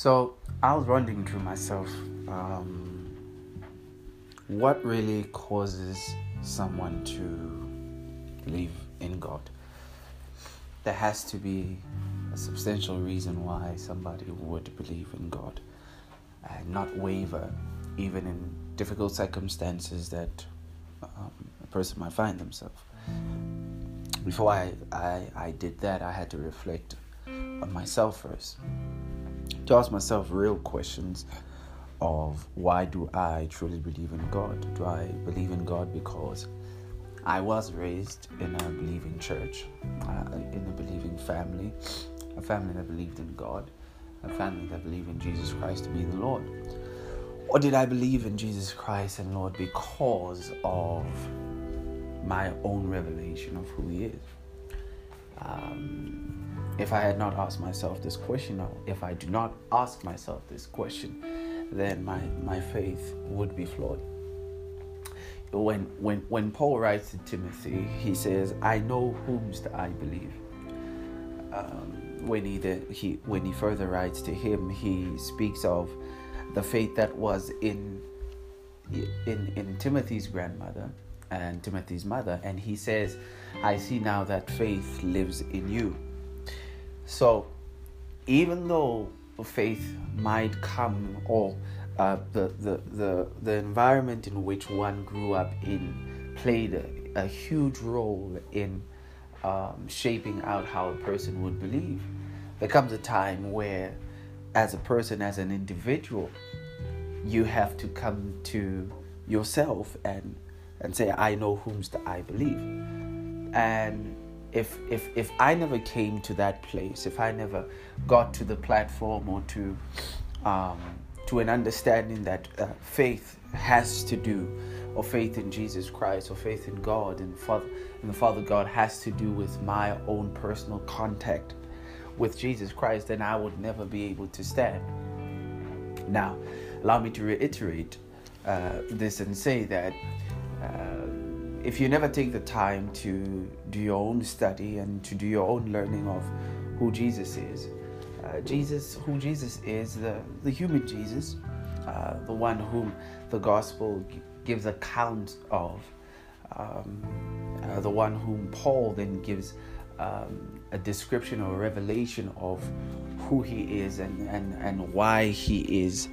So I was wondering to myself, um, what really causes someone to believe in God? There has to be a substantial reason why somebody would believe in God and not waver, even in difficult circumstances that um, a person might find themselves. Before I, I, I did that, I had to reflect on myself first to ask myself real questions of why do I truly believe in God? Do I believe in God because I was raised in a believing church, uh, in a believing family, a family that believed in God, a family that believed in Jesus Christ to be the Lord? Or did I believe in Jesus Christ and Lord because of my own revelation of who He is? Um, if I had not asked myself this question, or if I do not ask myself this question, then my, my faith would be flawed. When, when, when Paul writes to Timothy, he says, I know whomst I believe. Um, when, he, the, he, when he further writes to him, he speaks of the faith that was in, in, in Timothy's grandmother and Timothy's mother. And he says, I see now that faith lives in you. So, even though faith might come or uh, the, the, the, the environment in which one grew up in played a, a huge role in um, shaping out how a person would believe. There comes a time where, as a person, as an individual, you have to come to yourself and and say, I know whomst I believe. And if if if I never came to that place, if I never got to the platform or to um, to an understanding that uh, faith has to do, or faith in Jesus Christ, or faith in God and Father and the Father God has to do with my own personal contact with Jesus Christ, then I would never be able to stand. Now, allow me to reiterate uh, this and say that. Uh, if you never take the time to do your own study and to do your own learning of who Jesus is, uh, Jesus, who Jesus is, the, the human Jesus, uh, the one whom the gospel gives account of, um, uh, the one whom Paul then gives um, a description or a revelation of who he is and, and, and why he is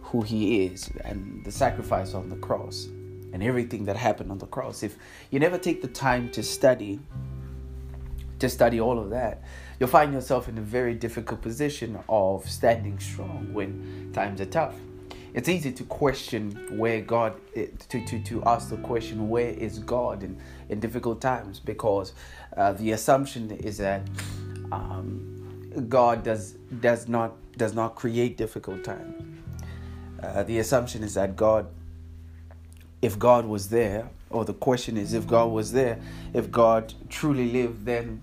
who he is, and the sacrifice on the cross and everything that happened on the cross. If you never take the time to study, to study all of that, you'll find yourself in a very difficult position of standing strong when times are tough. It's easy to question where God, to, to, to ask the question, where is God in, in difficult times? Because uh, the assumption is that um, God does, does, not, does not create difficult times. Uh, the assumption is that God if God was there, or the question is, if God was there, if God truly lived, then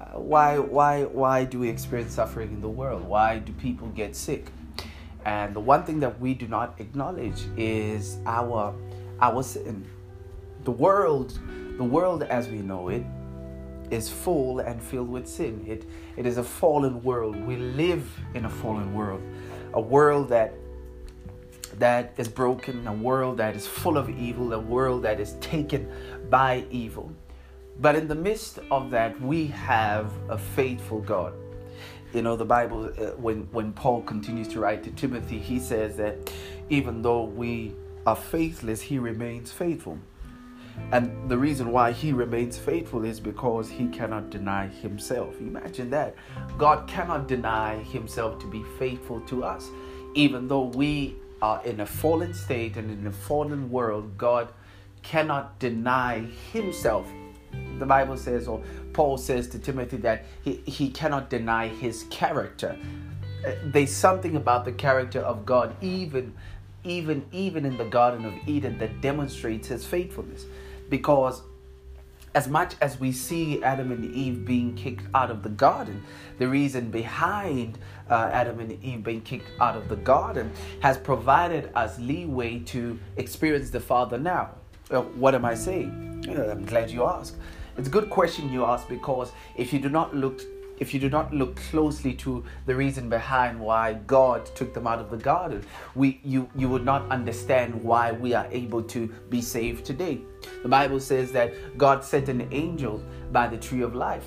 uh, why, why, why do we experience suffering in the world? Why do people get sick? And the one thing that we do not acknowledge is our, our sin. The world, the world as we know it, is full and filled with sin. It, it is a fallen world. We live in a fallen world, a world that that is broken, a world that is full of evil, a world that is taken by evil. But in the midst of that, we have a faithful God. You know, the Bible, uh, when, when Paul continues to write to Timothy, he says that even though we are faithless, he remains faithful. And the reason why he remains faithful is because he cannot deny himself. Imagine that. God cannot deny himself to be faithful to us. Even though we in a fallen state and in a fallen world, God cannot deny himself. The Bible says, or Paul says to Timothy, that he, he cannot deny his character. Uh, there's something about the character of God, even, even, even in the Garden of Eden, that demonstrates his faithfulness. Because as much as we see Adam and Eve being kicked out of the garden, the reason behind uh, Adam and Eve being kicked out of the garden has provided us leeway to experience the Father now. Uh, what am I saying? I'm glad you asked. It's a good question you ask because if you do not look if you do not look closely to the reason behind why God took them out of the garden, we you you would not understand why we are able to be saved today. The Bible says that God sent an angel by the tree of life.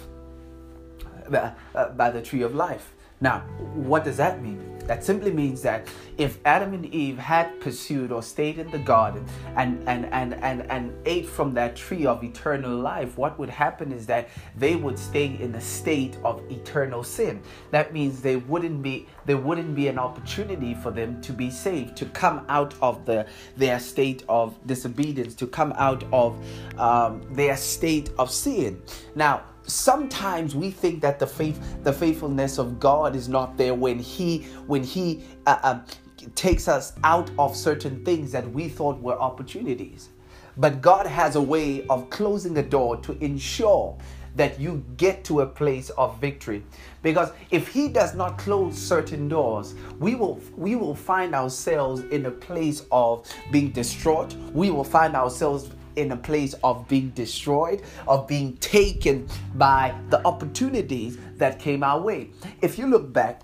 Uh, uh, by the tree of life. Now, what does that mean? That simply means that if Adam and Eve had pursued or stayed in the garden and, and, and, and, and ate from that tree of eternal life, what would happen is that they would stay in a state of eternal sin. That means they wouldn't be there wouldn't be an opportunity for them to be saved, to come out of the their state of disobedience, to come out of um, their state of sin. Now, sometimes we think that the faith the faithfulness of god is not there when he when he uh, uh, takes us out of certain things that we thought were opportunities. But god has a way of closing the door to ensure that you get to a place of victory. Because if he does not close certain doors we will we will find ourselves in a place of being distraught. We will find ourselves in a place of being destroyed, of being taken by the opportunities that came our way. If you look back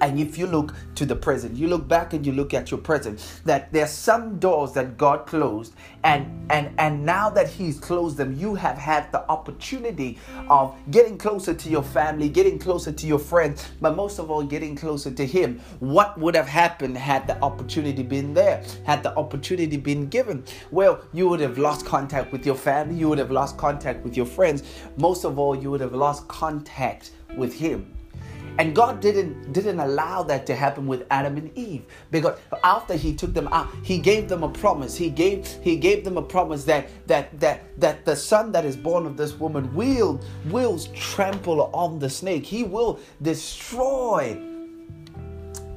and if you look to the present, you look back and you look at your present, that there's some doors that God closed, and and and now that He's closed them, you have had the opportunity of getting closer to your family, getting closer to your friends, but most of all, getting closer to Him. What would have happened had the opportunity been there? Had the opportunity been given? Well, you would have lost contact with your family, you would have lost contact with your friends. Most of all, you would have lost contact with Him. And God didn't didn't allow that to happen with Adam and Eve because after he took them out, he gave them a promise. He gave he gave them a promise that that that that the son that is born of this woman will will trample on the snake. He will destroy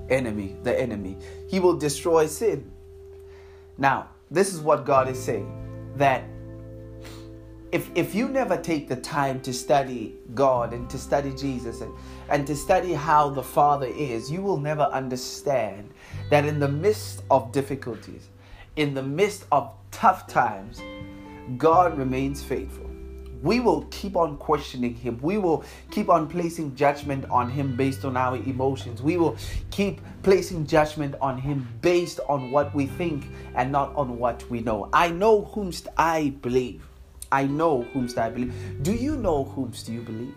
enemy, the enemy. He will destroy sin. Now, this is what God is saying that if, if you never take the time to study God and to study Jesus and, and to study how the Father is, you will never understand that in the midst of difficulties, in the midst of tough times, God remains faithful. We will keep on questioning Him. We will keep on placing judgment on Him based on our emotions. We will keep placing judgment on Him based on what we think and not on what we know. I know whomst I believe. I know whomst I believe. Do you know whomst you believe?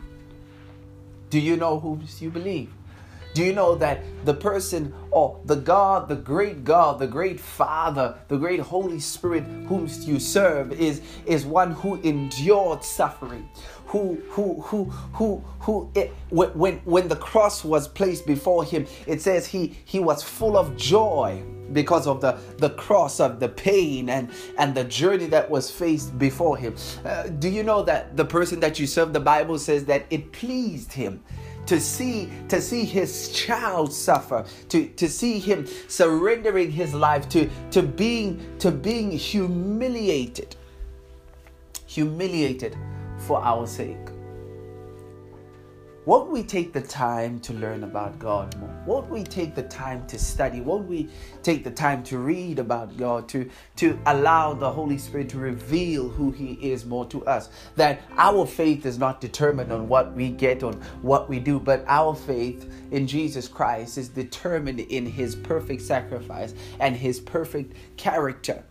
Do you know whomst you believe? Do you know that the person or the God, the great God, the great Father, the great Holy Spirit whom you serve is, is one who endured suffering, who who who who who it, when when the cross was placed before him, it says he he was full of joy because of the, the cross of the pain and, and the journey that was faced before him. Uh, do you know that the person that you serve, the Bible says that it pleased him to see to see his child suffer to to see him surrendering his life to to being to being humiliated. Humiliated for our sake won't we take the time to learn about God more? Won't we take the time to study? Won't we take the time to read about God, to, to allow the Holy Spirit to reveal who He is more to us? That our faith is not determined on what we get, on what we do, but our faith in Jesus Christ is determined in His perfect sacrifice and His perfect character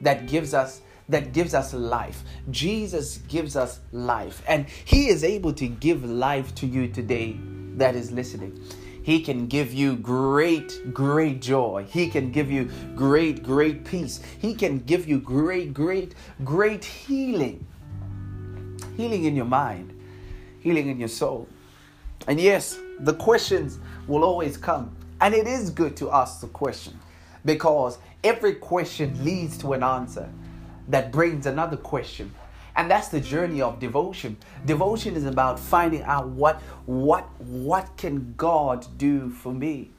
that gives us that gives us life. Jesus gives us life, and He is able to give life to you today that is listening. He can give you great, great joy. He can give you great, great peace. He can give you great, great, great healing. Healing in your mind, healing in your soul. And yes, the questions will always come. And it is good to ask the question because every question leads to an answer that brings another question. And that's the journey of devotion. Devotion is about finding out what what what can god do for me?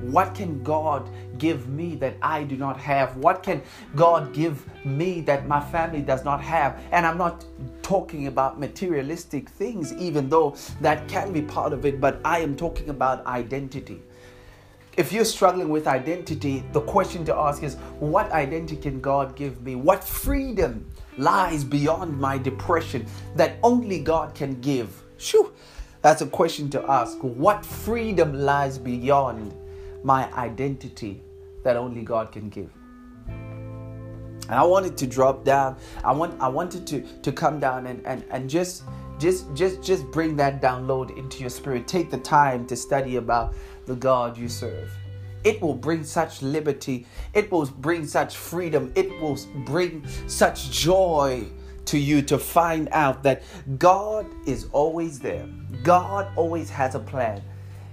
What can god give me that i do not have? What can god give me that my family does not have? And i'm not talking about materialistic things even though that can be part of it but i am talking about identity if you're struggling with identity, the question to ask is what identity can God give me? What freedom lies beyond my depression that only God can give? Shoo. That's a question to ask. What freedom lies beyond my identity that only God can give? And I wanted to drop down. I want I wanted to to come down and and, and just just just just bring that download into your spirit. Take the time to study about the God you serve. It will bring such liberty. It will bring such freedom. It will bring such joy to you to find out that God is always there. God always has a plan.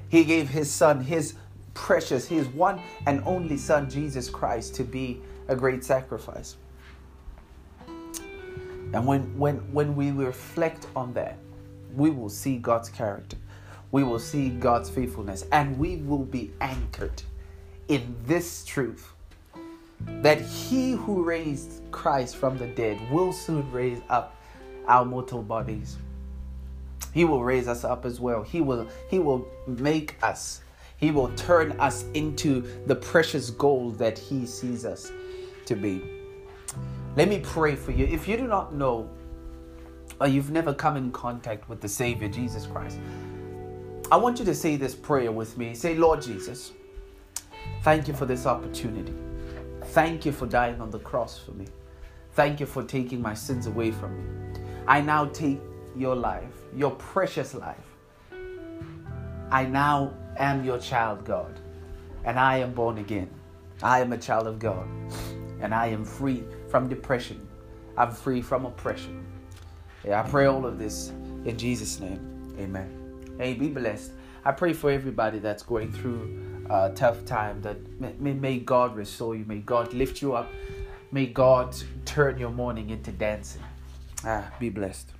He gave his son, his precious, his one and only son, Jesus Christ, to be a great sacrifice. And when, when, when we reflect on that, we will see God's character. We will see God's faithfulness. And we will be anchored in this truth that he who raised Christ from the dead will soon raise up our mortal bodies. He will raise us up as well. He will he will make us. He will turn us into the precious gold that he sees us to be. Let me pray for you. If you do not know or you've never come in contact with the Savior Jesus Christ, I want you to say this prayer with me. Say, Lord Jesus, thank you for this opportunity. Thank you for dying on the cross for me. Thank you for taking my sins away from me. I now take your life, your precious life. I now am your child, God, and I am born again. I am a child of God, and I am free from depression. I'm free from oppression. Yeah, I pray all of this in Jesus' name. Amen. Hey, be blessed. I pray for everybody that's going through uh, tough time, that may, may God restore you, may God lift you up, may God turn your mourning into dancing. Ah, be blessed.